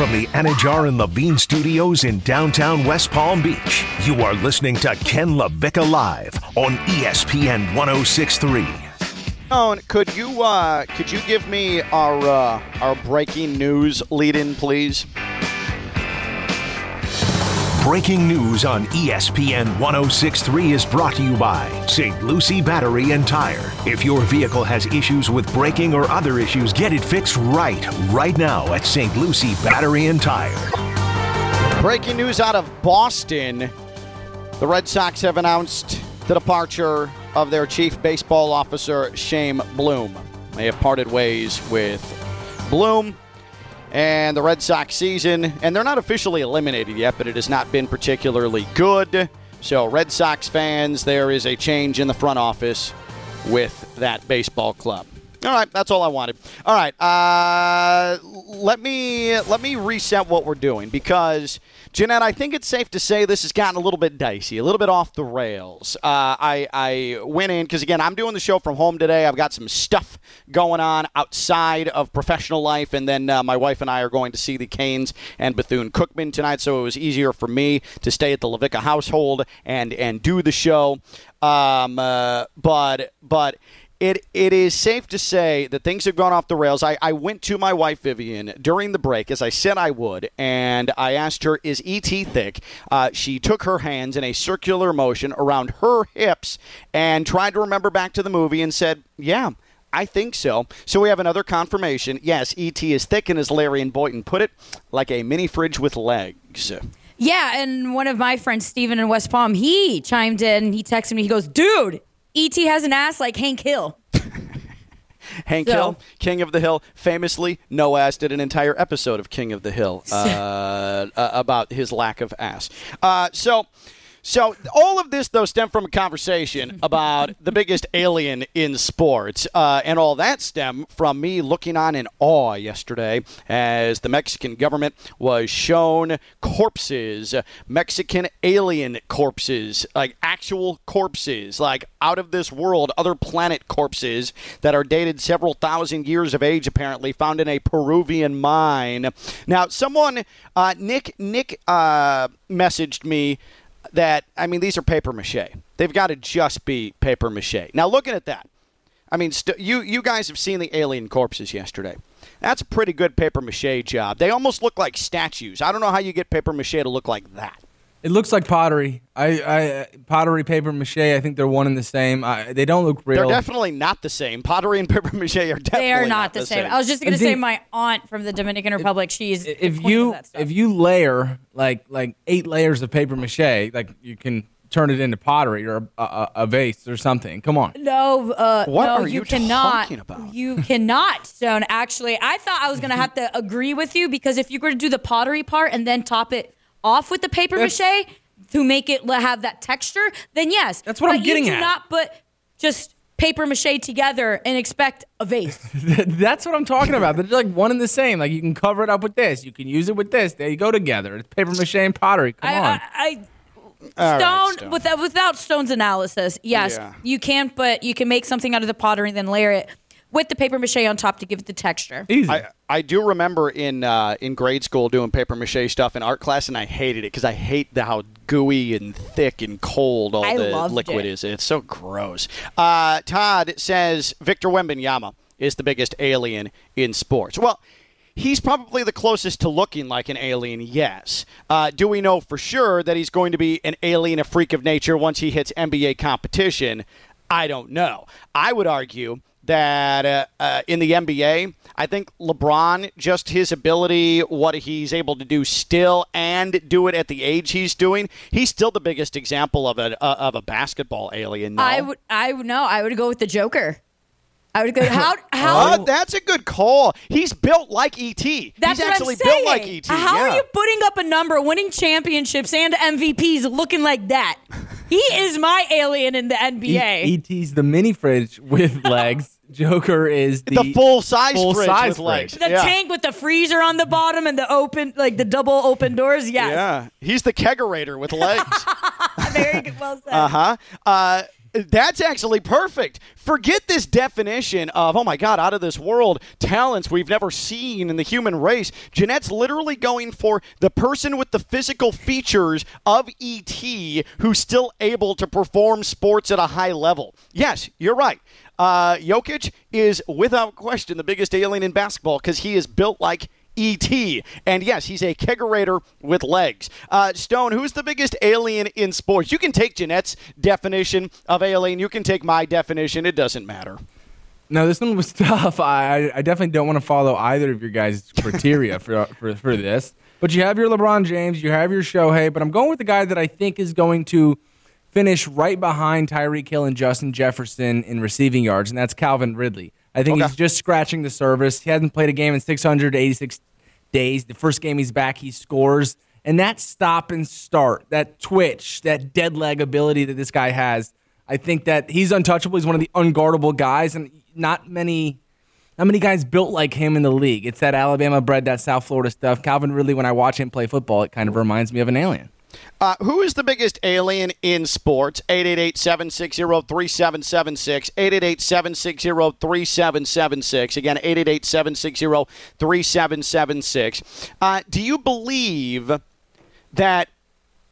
From the Anidjar and Levine studios in downtown West Palm Beach, you are listening to Ken LaVicka Live on ESPN 1063. Stone, could you uh, could you give me our uh, our breaking news lead in, please? Breaking news on ESPN 1063 is brought to you by St. Lucie Battery and Tire. If your vehicle has issues with braking or other issues, get it fixed right, right now at St. Lucie Battery and Tire. Breaking news out of Boston. The Red Sox have announced the departure of their chief baseball officer, Chaim Bloom. They have parted ways with Bloom and the Red Sox season, and they're not officially eliminated yet, but it has not been particularly good. So, Red Sox fans, there is a change in the front office with that baseball club. All right, that's all I wanted. All right, uh, let me let me reset what we're doing because Jeanette, I think it's safe to say this has gotten a little bit dicey, a little bit off the rails. Uh, I I went in because again I'm doing the show from home today. I've got some stuff going on outside of professional life, and then uh, my wife and I are going to see the Canes and Bethune Cookman tonight, so it was easier for me to stay at the LaVicka household and and do the show. Um, uh, but but it it is safe to say that things have gone off the rails. I, I went to my wife Vivian during the break, as I said I would, and I asked her, "Is ET thick?" Uh, she took her hands in a circular motion around her hips and tried to remember back to the movie and said, "Yeah." I think so. So we have another confirmation. Yes, ET is thick, and as Larry and Boynton put it, like a mini fridge with legs. Yeah, and one of my friends, Steven in West Palm, he chimed in. He texted me. He goes, "Dude, ET has an ass like Hank Hill." [laughs] Hank So- Hill, King of the Hill, famously, no ass did an entire episode of King of the Hill [laughs] uh, uh, about his lack of ass. Uh, so. So all of this, though, stemmed from a conversation [laughs] about the biggest alien in sports, uh, and all that stemmed from me looking on in awe yesterday as the Mexican government was shown corpses, Mexican alien corpses, like actual corpses, like out of this world, other planet corpses that are dated several thousand years of age, apparently found in a Peruvian mine. Now, someone, uh, Nick, Nick, uh, messaged me that I mean these are paper mache. They've got to just be paper mache. Now looking at that, I mean st- you you guys have seen the alien corpses yesterday. That's a pretty good paper mache job. They almost look like statues. I don't know how you get paper mache to look like that. It looks like pottery. I, I pottery, paper mache. I think they're one and the same. I, they don't look real. They're definitely not the same. Pottery and paper mache are definitely They are not, the, same. I was just going to And say the- my aunt from the Dominican Republic. She's the if queen of you that stuff. if you layer like like eight layers of paper mache, like you can turn it into pottery or a, a, a vase or something. Come on. No, uh, What no, are you, you cannot. talking about? You cannot, Stone. Actually, I thought I was going to have to [laughs] agree with you because if you were to do the pottery part and then top it off with the paper That's- mache to make it have that texture, then yes. That's what I'm But getting you do at. not put just paper mache together and expect a vase. [laughs] That's what I'm talking about. They're like one and the same. Like you can cover it up with this. You can use it with this. They go together. It's paper mache and pottery. Come I, on. I, I All right, Stone, Stone. without without Stone's analysis, yes, Yeah. you can. But you can make something out of the pottery and then layer it with the paper mache on top to give it the texture. Easy. I, I do remember in uh, in grade school doing paper mache stuff in art class, and I hated it because I hate the how gooey and thick and cold all I the liquid it. is. It's so gross. Uh, Todd says Victor Wembanyama is the biggest alien in sports. Well. He's probably the closest to looking like an alien, yes. Uh, do we know for sure that he's going to be an alien, a freak of nature once he hits NBA competition? I don't know. I would argue that uh, uh, in the NBA, I think LeBron, just his ability, what he's able to do still, and do it at the age he's doing, he's still the biggest example of a uh, of a basketball alien. No? I would, I would no, I would go with the Joker. I would go. How? [laughs] How? Oh, that's a good call. He's built like ET. That's he's what actually I'm saying. built like ET. How yeah. are you putting up a number, winning championships and MVPs, looking like that? He [laughs] is my alien in the NBA. E- ET's the mini fridge with [laughs] legs. Joker is the, the full size full fridge size with legs. the yeah. tank with the freezer on the bottom and the open, like the double open doors. Yes. Yeah, he's the kegerator with legs. Very good. Well said. Uh-huh. Uh That's actually perfect. Forget this definition of, oh my God, out of this world talents we've never seen in the human race. Jeanette's literally going for the person with the physical features of E.T. who's still able to perform sports at a high level. Yes, you're right. Uh, Jokic is without question the biggest alien in basketball because he is built like E.T. And yes, he's a kegerator with legs. Uh, Stone, who's the biggest alien in sports? You can take Jeanette's definition of alien. You can take my definition. It doesn't matter. No, this one was [laughs] tough. I, I definitely don't want to follow either of your guys' [laughs] criteria for, for, for this. But you have your LeBron James, you have your Shohei, but I'm going with the guy that I think is going to finish right behind Tyreek Hill and Justin Jefferson in receiving yards, and that's Calvin Ridley. I think Okay. he's just scratching the surface. He hasn't played a game in 686 days. The first game he's back, he scores. And that stop and start, that twitch, that dead leg ability that this guy has, I think that he's untouchable. He's one of the unguardable guys, and not many, not many guys built like him in the league. It's that Alabama bred, that South Florida stuff. Calvin Ridley, when I watch him play football, it kind of reminds me of an alien. Uh, who is the biggest alien in sports? 888-760-3776. 888-760-3776. Again, 888-760-3776. Uh, do you believe that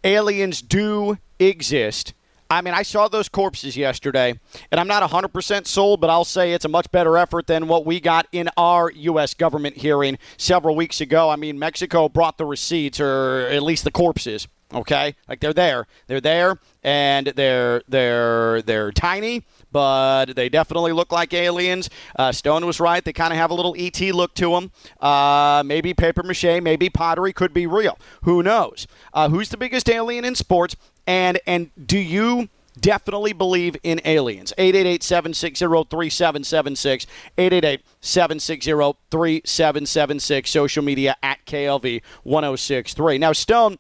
aliens do exist? I mean, I saw those corpses yesterday, and I'm not 100% sold, but I'll say it's a much better effort than what we got in our U.S. government hearing several weeks ago. I mean, Mexico brought the receipts, or at least the corpses. Okay, like they're there, they're there, and they're they're they're tiny, but they definitely look like aliens. Uh, Stone was right; they kind of have a little ET look to them. Uh, maybe paper mache, maybe pottery could be real. Who knows? Uh, who's the biggest alien in sports? And and do you? Definitely believe in aliens. 888 760 3776. 888 760 3776. Social media at KLV 1063. Now, Stone,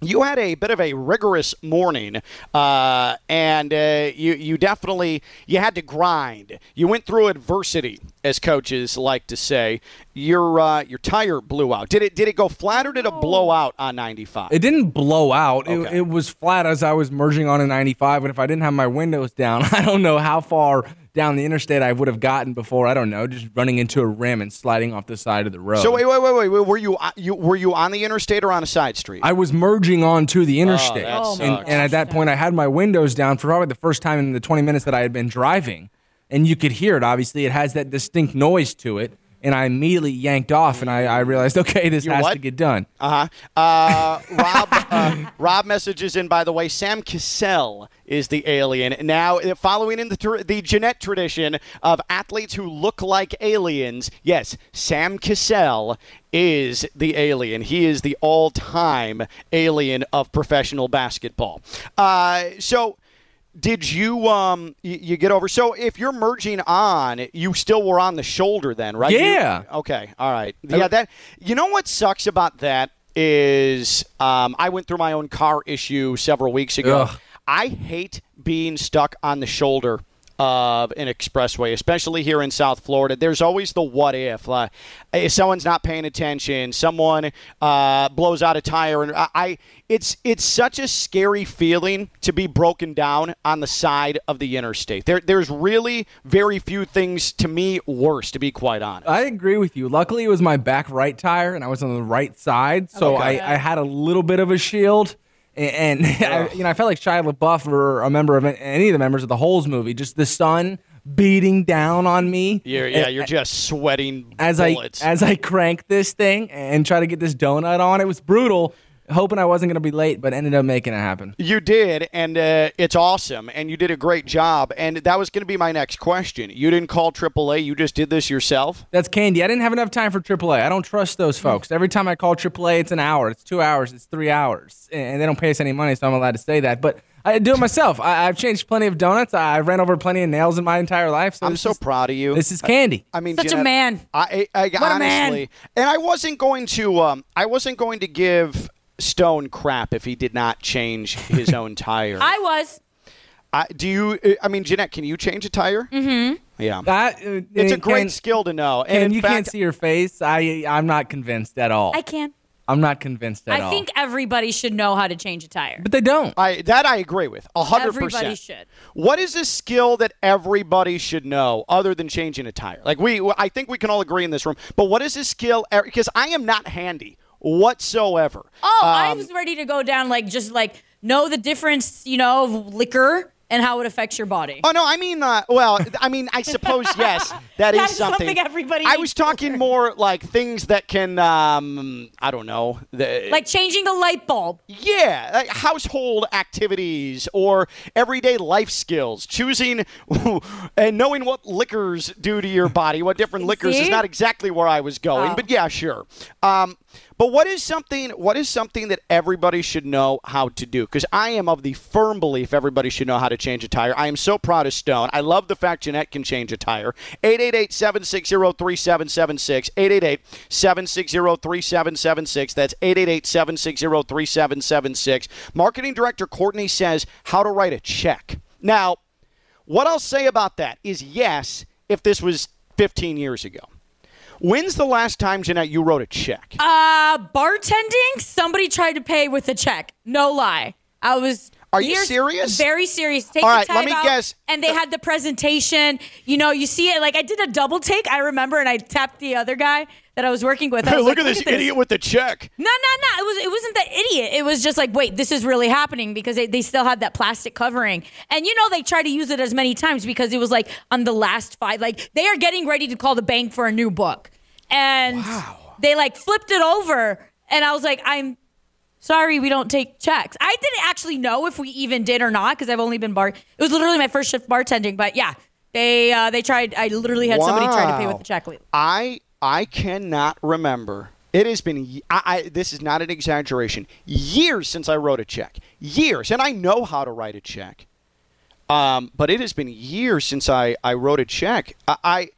you had a bit of a rigorous morning, uh, and uh, you you definitely you had to grind. You went through adversity, as coaches like to say. Your uh, your tire blew out. Did it did it go flat or did it blow out on 95? It didn't blow out. It, it was flat as I was merging on a 95. And if I didn't have my windows down, [laughs] I don't know how far down the interstate I would have gotten before. I don't know, just running into a rim and sliding off the side of the road. So wait wait wait wait wait. Were you uh, you were you on the interstate or on a side street? I was merging onto the interstate. that Oh, and, and at that point, I had my windows down for probably the first time in the 20 minutes that I had been driving. And you could hear it, obviously. It has that distinct noise to it. And I immediately yanked off and I, I realized, okay, this You has what? to get done. Uh-huh. Uh Rob uh, [laughs] Rob messages in by the way. Sam Cassell is the alien. Now, uh, following in the the Jeanette tradition of athletes who look like aliens, yes, Sam Cassell is the alien. He is the all-time alien of professional basketball. Uh, so. Did you um you, you get over? So if you're merging on, you still were on the shoulder then, right? You- Yeah. okay. All right. Yeah. That. You know what sucks about that is um, I went through my own car issue several weeks ago. Ugh. I hate being stuck on the shoulder of an expressway, especially here in South Florida. There's always the what if. Uh, if someone's not paying attention, someone uh, blows out a tire, and I, I, it's it's such a scary feeling to be broken down on the side of the interstate. There, there's really very few things to me worse, to be quite honest. I agree with you. Luckily, it was my back right tire, and I was on the right side, so Okay. I, I had a little bit of a shield. And, and [laughs] I, you know, I felt like Shia LaBeouf or a member of any of the members of the Holes movie. Just the sun beating down on me. You're, yeah, you're just sweating as bullets. I as I cranked this thing and try to get this donut on. It was brutal. Hoping I wasn't going to be late, but ended up making it happen. You did, and uh, it's awesome, and you did a great job. And that was going to be my next question. You didn't call AAA; you just did this yourself. That's candy. I didn't have enough time for AAA. I don't trust those folks. Every time I call AAA, it's an hour, it's two hours, it's three hours, and they don't pay us any money, so I'm allowed to say that. But I do it myself. I, I've changed plenty of donuts. I ran over plenty of nails in my entire life. So I'm so is- proud of you. This is candy. I mean, Such a man. I, I, I What a man. honestly, and I wasn't going to, um, I wasn't going to give Stone crap if he did not change his [laughs] own tire. I was. I, do you? uh, I mean, Jeanette, can you change a tire? Mm-hmm. Yeah, That, uh, it's a Ken- great skill to know. And Ken, you fact, can't see your face. I I'm not convinced at all. I can. I'm not convinced at I all. I think everybody should know how to change a tire. but they don't. I that I agree with a hundred Everybody percent. should. What is a skill that everybody should know other than changing a tire? Like we, I think we can all agree in this room. But what is a skill? Because I am not handy whatsoever. Oh, I Um, was ready to go down like just like know the difference, you know, of liquor and how it affects your body. Oh no, I mean, uh, well, I mean, I suppose [laughs] yes, that is That is something. something everybody I was talking more like things that can, um, I don't know, the, Like changing a light bulb. Yeah, like household activities or everyday life skills, choosing [laughs] and knowing what liquors do to your body, what different [laughs] liquors is not exactly where I was going, Oh. but yeah, sure. Um, but what is something? What is something that everybody should know how to do? Because I am of the firm belief everybody should know how to change a tire. I am so proud of Stone. I love the fact Jeanette can change a tire. 888-760-3776. 888-760-3776. That's 888-760-3776. Marketing Director Courtney says how to write a check. Now, what I'll say about that is yes, if this was 15 years ago. When's the last time, Jeanette, you wrote a check? Uh, bartending, somebody tried to pay with a check. No lie. I was. Are you serious? Very serious. Take All right, let time me out, guess. And they had the presentation. You know, you see it. Like I did a double take. I remember, and I tapped the other guy that I was working with. I [laughs] was look like, at this idiot with the check. No, no, no. It was it wasn't that idiot. It was just like, wait, this is really happening because they, they still had that plastic covering. And you know they tried to use it as many times because it was like on the last five like they are getting ready to call the bank for a new book. And they like flipped it over and I was like, I'm sorry, we don't take checks. I didn't actually know if we even did or not because I've only been bar it was literally my first shift bartending, but yeah. They uh, they tried I literally had somebody try to pay with Wow. the check. I I cannot remember. It has been. I, I- this is not an exaggeration. Years since I wrote a check. Years, and I know how to write a check. Um, but it has been years since I, I wrote a check. I, I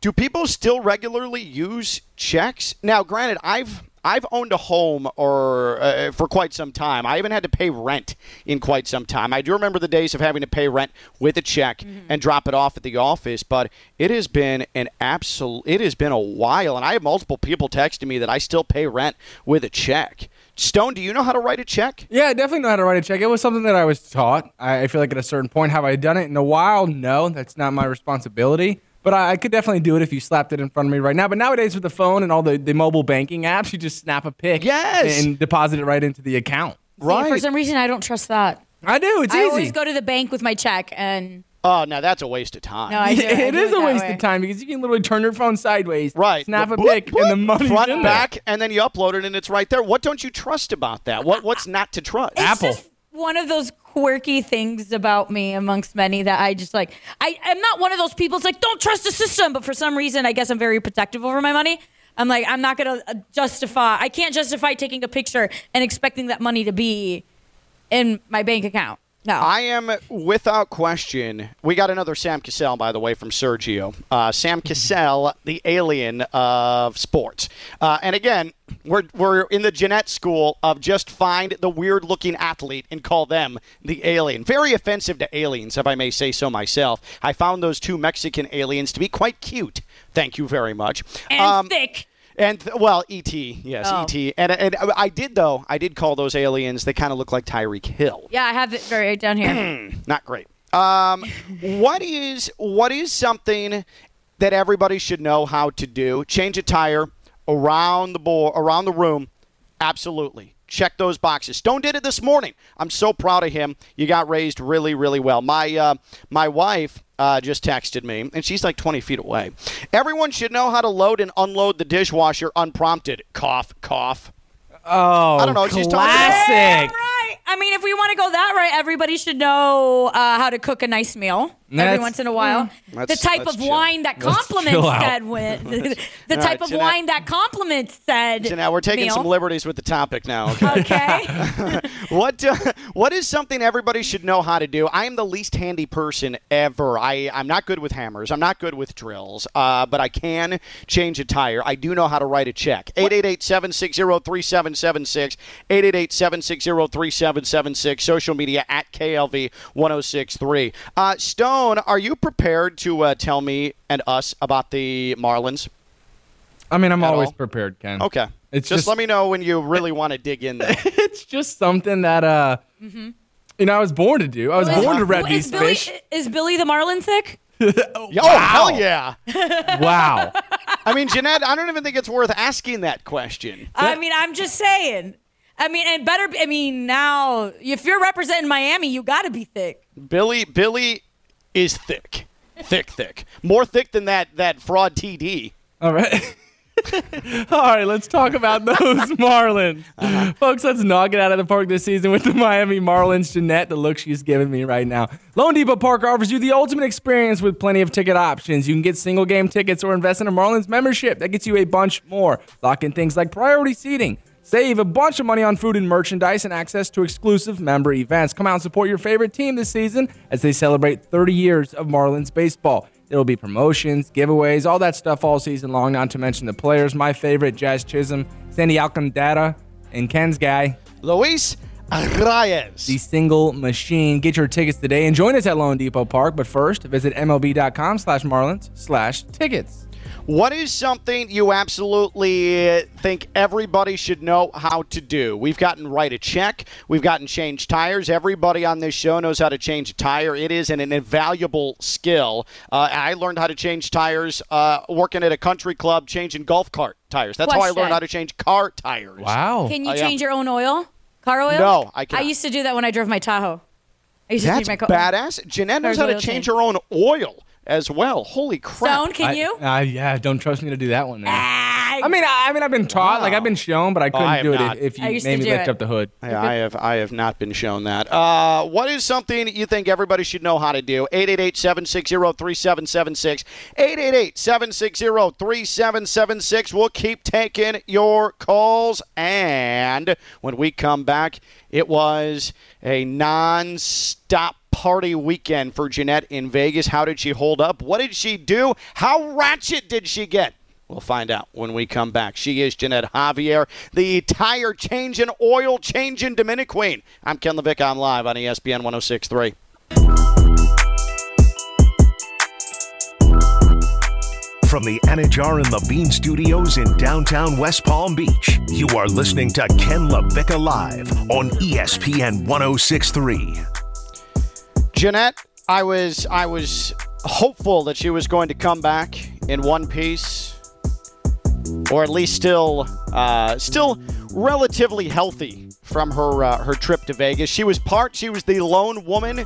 do people still regularly use checks now? Granted, I've I've owned a home or uh, for quite some time. I haven't had to pay rent in quite some time. I do remember the days of having to pay rent with a check and drop it off at the office, but it has been an absolute. It has been a while, and I have multiple people texting me that I still pay rent with a check. Stone, do you know how to write a check? Yeah, I definitely know how to write a check. It was something that I was taught. I I feel like at a certain point, have I done it in a while? No, that's not my responsibility. But I, I could definitely do it if you slapped it in front of me right now. But nowadays, with the phone and all the, the mobile banking apps, you just snap a pic Yes. and deposit it right into the account. See, for some reason I don't trust that. I do. It's I easy. I always go to the bank with my check and Oh, now that's a waste of time. No, I do- [laughs] I it do is it a waste way. of time because you can literally turn your phone sideways, Right. snap a pic, and the money's front in back, and then you upload it, and it's right there. What don't you trust about that? What What's not to trust? It's just one of those quirky things about me amongst many that I just like. I am not one of those people. It's like don't trust the system, but for some reason, I guess I'm very protective over my money. I'm like I'm not gonna uh, justify. I can't justify taking a picture and expecting that money to be in my bank account. No, I am without question. We got another Sam Cassell, by the way, from Sergio. Uh, Sam Cassell, the alien of sports. Uh, and again, we're, we're in the Jeanette school of just find the weird looking athlete and call them the alien. Very offensive to aliens, if I may say so myself. I found those two Mexican aliens to be quite cute. Thank you very much. and Um, thick. And th- well, ET, yes, Oh. ET, and and I did though. I did call those aliens. They kind of look like Tyreek Hill. Yeah, I have it right down here. [clears throat] Not great. Um, what is what is something that everybody should know how to do? Change a tire around the board, around the room. Absolutely. Check those boxes. Stone did it this morning. I'm so proud of him. You got raised really, really well. My uh, my wife uh, just texted me, and she's like 20 feet away. Everyone should know how to load and unload the dishwasher unprompted. Cough, cough. Oh, I don't know. She's talking classic. Yeah, right. I mean, if we want to go that right, everybody should know uh, how to cook a nice meal every That's- once in a while. the type of chill. wine that Let's complements chill out. said win. [laughs] the All type right, of Jeanette. wine that complements said. Now we're taking meal. some liberties with the topic now. Okay. Okay. [laughs] what uh, what is something everybody should know how to do? I am the least handy person ever. I I'm not good with hammers. I'm not good with drills. Uh, but I can change a tire. I do know how to write a check. 888-760-3776. 888-760-3776. Social media at KLV 1063. Uh, Stone, are you prepared to uh, tell me and us about the Marlins? I mean, I'm At always all? prepared, Ken. Okay. It's just, just- let me know when you really want to dig in there. [laughs] it's just something that uh, you know, I was born to do. I was Is- born to red Well, is these Billy, fish. Is Billy the Marlin thick? [laughs] Oh, hell yeah. [laughs] wow. I mean, Jeanette, I don't even think it's worth asking that question. I mean, I'm just saying. I mean, and better. I mean, now if you're representing Miami, you got to be thick. Billy Billy is thick. Thick, thick. More thick than that that fraud TD. All right. [laughs] All right, let's talk about those [laughs] Marlins. Uh-huh. Folks, let's knock it out of the park this season with the Miami Marlins. Jeanette, the look she's giving me right now. loanDepot Park offers you the ultimate experience with plenty of ticket options. You can get single game tickets or invest in a Marlins membership. That gets you a bunch more. Lock in things like priority seating. Save a bunch of money on food and merchandise and access to exclusive member events. Come out and support your favorite team this season as they celebrate 30 years of Marlins baseball. There will be promotions, giveaways, all that stuff all season long, not to mention the players. My favorite, Jazz Chisholm, Sandy Alcantara, and Ken's guy, Luis Arraez. the single machine. Get your tickets today and join us at loanDepot Park. But first, visit MLB.com slash Marlins slash tickets. What is something you absolutely think everybody should know how to do? We've gotten write a check. We've gotten change tires. Everybody on this show knows how to change a tire. It is an, an invaluable skill. Uh, I learned how to change tires uh, working at a country club, changing golf cart tires. That's how I learned how to change car tires. Wow. Can you I am- change your own oil? Car oil? No, I I used to do that when I drove my Tahoe. I used to That's change my car. badass. Jeanette knows how to change change. her own oil as well. Holy crap. Stone, can I- you? I- yeah, don't trust me to do that one. Then. Ah, I mean, I, I mean, I've been taught, like I've been shown, but I couldn't I do it not. if, if you made me lift it. up the hood. Yeah, I have I have not been shown that. Uh, what is something you think everybody should know how to do? 888-760-3776. 888-760-3776. We'll keep taking your calls. And when we come back, it was a non-stop party weekend for Jeanette in Vegas. How did she hold up? What did she do? How ratchet did she get? We'll find out when we come back. She is Jeanette Javier, the tire changing, oil change in Dominican Queen. I'm Ken LaVicka. I'm live on ESPN 1063. From the Anidjar and Bean Studios in downtown West Palm Beach, you are listening to Ken LaVicka Live on ESPN 1063. Jeanette, I was I was hopeful that she was going to come back in one piece, or at least still uh, still relatively healthy from her uh, her trip to Vegas. She was part. She was the lone woman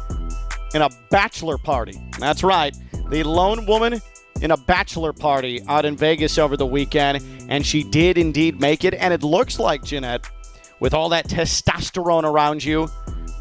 in a bachelor party. That's right, the lone woman in a bachelor party out in Vegas over the weekend, and she did indeed make it. And it looks like Jeanette, with all that testosterone around you,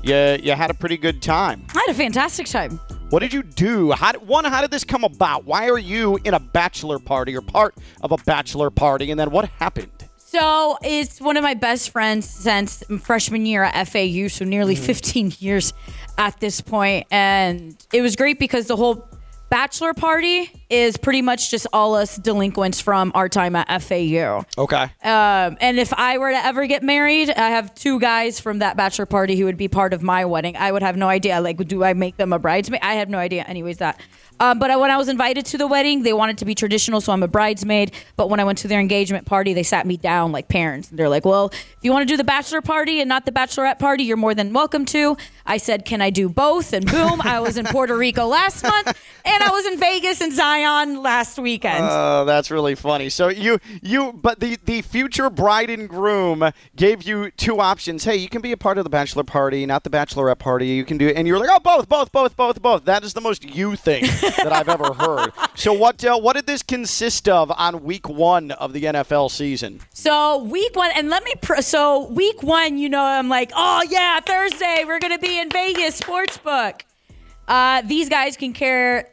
you you had a pretty good time. I had a fantastic time. What did you do? How one, how did this come about? Why are you in a bachelor party or part of a bachelor party? And then what happened? So it's one of my best friends since freshman year at FAU, so nearly Mm-hmm. 15 years at this point, and it was great because the whole bachelor party is pretty much just all us delinquents from our time at FAU. Okay. Um, and if I were to ever get married, I have two guys from that bachelor party who would be part of my wedding. I would have no idea. Like, do I make them a bridesmaid? I have no idea. Anyways, that. Um, but I, when I was invited to the wedding, they wanted to be traditional, so I'm a bridesmaid. But when I went to their engagement party, they sat me down like parents. and They're like, "Well, if you want to do the bachelor party and not the bachelorette party, you're more than welcome to." I said, "Can I do both?" And boom, I was in Puerto Rico last month, and I was in Vegas and Zion last weekend. Oh, that's really funny. So you you but the the future bride and groom gave you two options. Hey, you can be a part of the bachelor party, not the bachelorette party. You can do and you're like, "Oh, both, both, both, both, both." That is the most you thing [laughs] that I've ever heard. So what uh, what did this consist of on week 1 of the NFL season? So week one, and let me. Pr- so week one, you know, I'm like, oh yeah, Thursday we're gonna be in Vegas sportsbook. Uh, these guys can care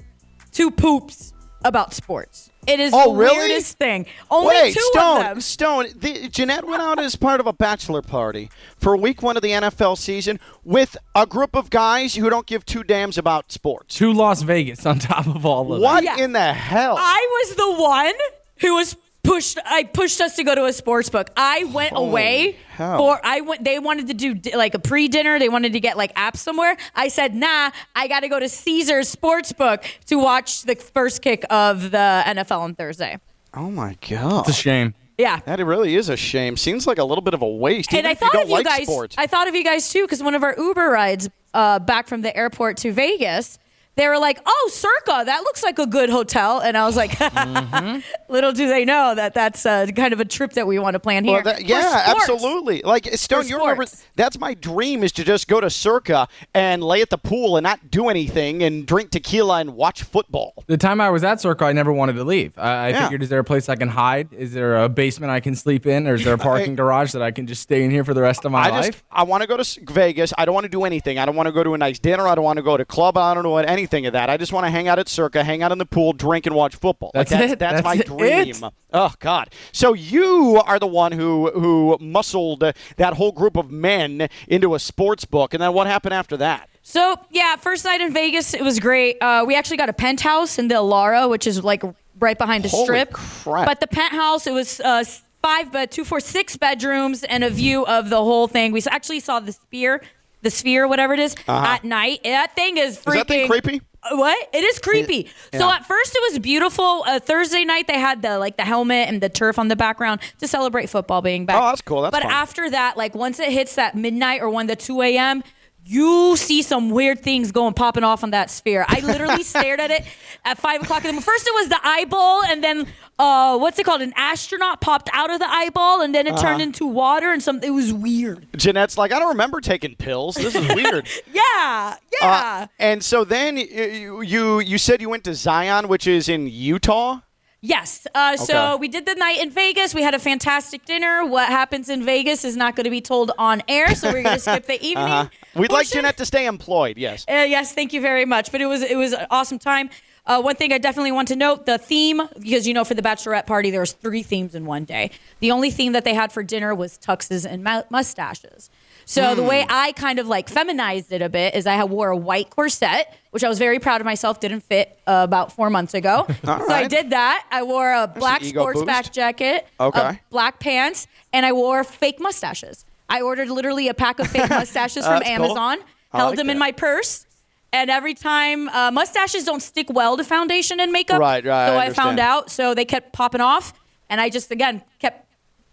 two poops about sports. It is Oh, the really? weirdest thing. Only Wait, two Stone, of them. Stone. The, Jeanette went out as part of a bachelor party for week one of the NFL season with a group of guys who don't give two dams about sports. To Las Vegas on [laughs] top of all of What that. Yeah. in the hell? I was the one who was pushed. I pushed us to go to a sports book. I went away hell. for. I went. They wanted to do like a pre-dinner. They wanted to get like apps somewhere. I said, Nah, I got to go to Caesar's Sportsbook to watch the first kick of the NFL on Thursday. oh my god! It's a shame. Yeah. That really is a shame. Seems like a little bit of a waste. And even I if you thought don't of you like guys. sports. I thought of you guys too because one of our Uber rides uh, back from the airport to Vegas, they were like, "Oh, Circa, that looks like a good hotel," and I was like, [laughs] Mm-hmm. "Little do they know that that's uh, kind of a trip that we want to plan here." Well, that- yeah, absolutely. Like Stone, you remember that's my dream is to just go to Circa and lay at the pool and not do anything and drink tequila and watch football. The time I was at Circa, I never wanted to leave. I, I Yeah. figured, is there a place I can hide? Is there a basement I can sleep in, or is there a [laughs] parking garage that I can just stay in here for the rest of my I life? just I want to go to Vegas. I don't want to do anything. I don't want to go to a nice dinner. I don't want to go to a club. I don't want anything of that. I just want to hang out at Circa, hang out in the pool, drink and watch football. Like, That's that's, it. That's, That's my it. dream. Oh God! So you are the one who who muscled that whole group of men into a sports book, and then what happened after that? So yeah, first night in Vegas, it was great. Uh, we actually got a penthouse in the Alara, which is like right behind the Holy strip. crap. But the penthouse, it was uh, five, but two, four, six bedrooms and a view of the whole thing. We actually saw the sphere, the sphere, whatever it is, at night. That thing is freaking. Uh-huh. Is that thing creepy? What? It is creepy. So Yeah. at first it was beautiful. Uh, Thursday night they had the like the helmet and the turf on the background to celebrate football being back. Oh, that's cool. That's but fun. after that, like once it hits that midnight or one the two a.m. You see some weird things going popping off on that sphere. I literally [laughs] stared at it at five o'clock in the morning. First, it was the eyeball, and then uh, what's it called? An astronaut popped out of the eyeball, and then it turned Uh-huh. into water, and some. It was weird. Jeanette's like, I don't remember taking pills. This is weird. Yeah, [laughs] yeah. Uh, and so then you, you you said you went to Zion, which is in Utah. Yes. Uh, Okay. So we did the night in Vegas. We had a fantastic dinner. What happens in Vegas is not going to be told on air, so we're going to skip the [laughs] evening. Uh-huh. We'd like. Jeanette to stay employed. Yes. Uh, yes, thank you very much. But it was it was an awesome time. Uh, one thing I definitely want to note: the theme, because you know, for the bachelorette party, there was three themes in one day. The only theme that they had for dinner was tuxes and mu- mustaches. So the way I kind of like feminized it a bit is I wore a white corset, which I was very proud of myself. Didn't fit uh, about four months ago, [laughs] so I did that. I wore a black sports back jacket, Okay. black pants, and I wore fake mustaches. I ordered literally a pack of fake [laughs] mustaches from That's cool. Amazon, held like them in my purse. And every time uh, mustaches don't stick well to foundation and makeup, Right, right, So I I, found out. So they kept popping off, and I just again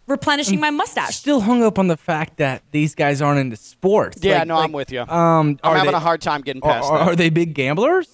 replenishing my mustache. Still hung up on the fact that these guys aren't into sports. Yeah, Like- no, like, I'm with you. Um, I'm are having they- a hard time getting Are, past are, that. are they big gamblers?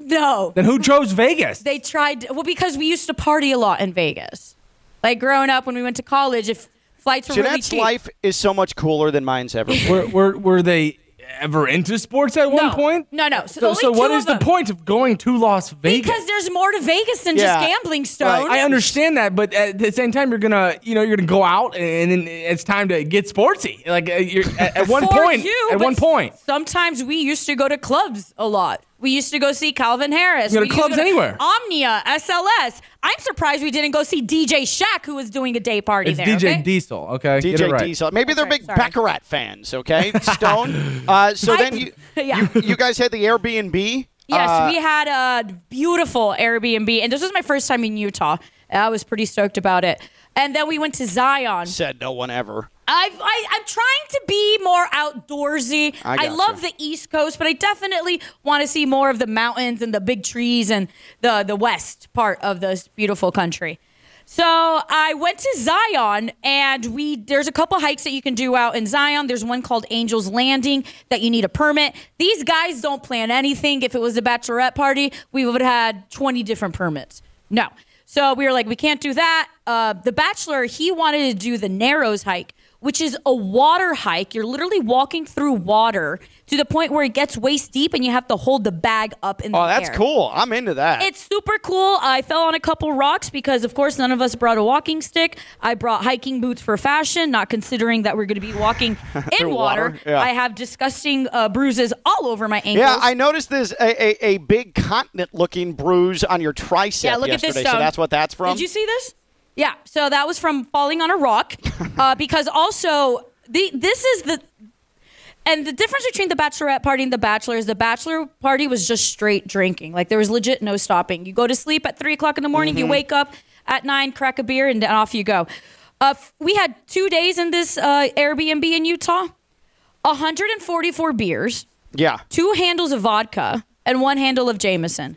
No, Then who chose Vegas? they tried. Well, because we used to party a lot in Vegas. Like growing up when we went to college, if flights were really Jeanette's cheap. life is so much cooler than mine's ever. been. were, were were they ever into sports at one No. point? No, no. So So, so what two the point of going to Las Vegas? Because there's more to Vegas than Yeah. just gambling, Stone. I understand that, but at the same time, you're gonna, you know, you're gonna go out, and then it's time to get sportsy. Like uh, you're, at, at [laughs] one point, you, at one point, Sometimes we used to go to clubs a lot. We used to go see Calvin Harris. You go to We used clubs anywhere. Omnia, SLS. I'm surprised we didn't go see DJ Shaq, who was doing a day party it's there. DJ okay? Diesel. Okay, Get it DJ right. Diesel. Maybe they're Okay, big sorry. Baccarat fans. Okay, [laughs] Stone. Uh, so I- then you, [laughs] yeah. you you guys had the Airbnb. Yes, Uh, we had a beautiful Airbnb, and this was my first time in Utah. I was pretty stoked about it. And then we went to Zion. said no one ever. I've, I, I'm trying to be more outdoorsy. I I, love the East Coast, but I definitely want to see more of the mountains and the big trees and the, the west part of this beautiful country. So I went to Zion, and we there's a couple hikes that you can do out in Zion. There's one called Angels Landing that you need a permit. These guys don't plan anything. If it was a bachelorette party, we would have had 20 different permits. No. So we were like, we can't do that. Uh, the Bachelor, he wanted to do the Narrows hike, which is a water hike. You're literally walking through water to the point where it gets waist deep and you have to hold the bag up in the air. Oh, air. that's cool. I'm into that. It's super cool. I fell on a couple rocks because, of course, none of us brought a walking stick. I brought hiking boots for fashion, not considering that we're going to be walking [laughs] in water. water, yeah. I have disgusting uh, bruises all over my ankles. yeah, I noticed there's a, a, a big continent-looking bruise on your tricep Yeah, look at yesterday. this so that's what that's from. Did you see this? Yeah. So that was from falling on a rock. [laughs] uh, because also the this is the and the difference between the bachelorette party and the bachelor is the bachelor party was just straight drinking. Like there was legit no stopping. You go to sleep at three o'clock in the morning, you Mm-hmm. wake up at nine, crack a beer, and off you go. Uh, we had two days in this uh, Airbnb in Utah. 144 beers, yeah. two handles of vodka, and one handle of Jameson.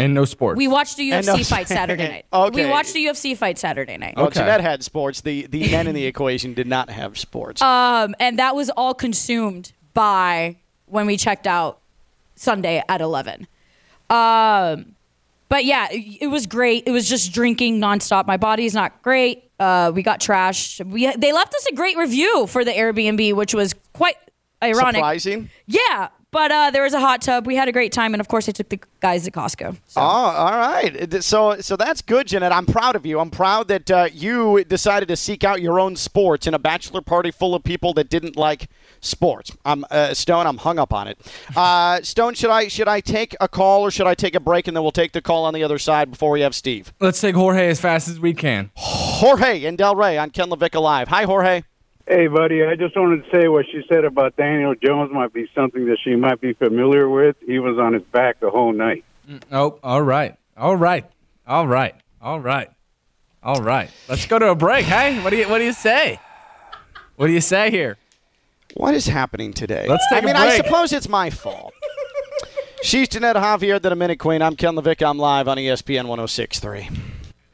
And no sports. We watched a UFC no- [laughs] fight Saturday night. Okay. We watched a UFC fight Saturday night. Well, Okay. Jeanette had sports. The the men in the [laughs] equation did not have sports. Um, and that was all consumed by when we checked out Sunday at 11. Um, but yeah, it, it was great. It was just drinking nonstop. My body's not great. Uh, we got trashed. We they left us a great review for the Airbnb, which was quite ironic. Surprising. Yeah, but uh, there was a hot tub. We had a great time, and of course, I took the guys to Costco. So. Oh, all right. So, so that's good, Jeanette. I'm proud of you. I'm proud that uh, you decided to seek out your own sports in a bachelor party full of people that didn't like sports. I'm uh, Stone. I'm hung up on it. Uh, Stone, should I should I take a call or should I take a break and then we'll take the call on the other side before we have Steve Let's take Jorge as fast as we can. Jorge and Delray on Ken LaVicka Live. Hi, Jorge. Hey, buddy, I just wanted to say what she said about Daniel Jones might be something that she might be familiar with. He was on his back the whole night. Mm, oh, all right, all right, all right, all right, all right. Let's go to a break. Hey, what do you what do you say? What do you say here? What is happening today? Let's take I a mean, I break. suppose it's my fault. [laughs] She's Jeanette Javier, the Minute Queen. I'm Ken LaVicka. I'm live on ESPN 1063.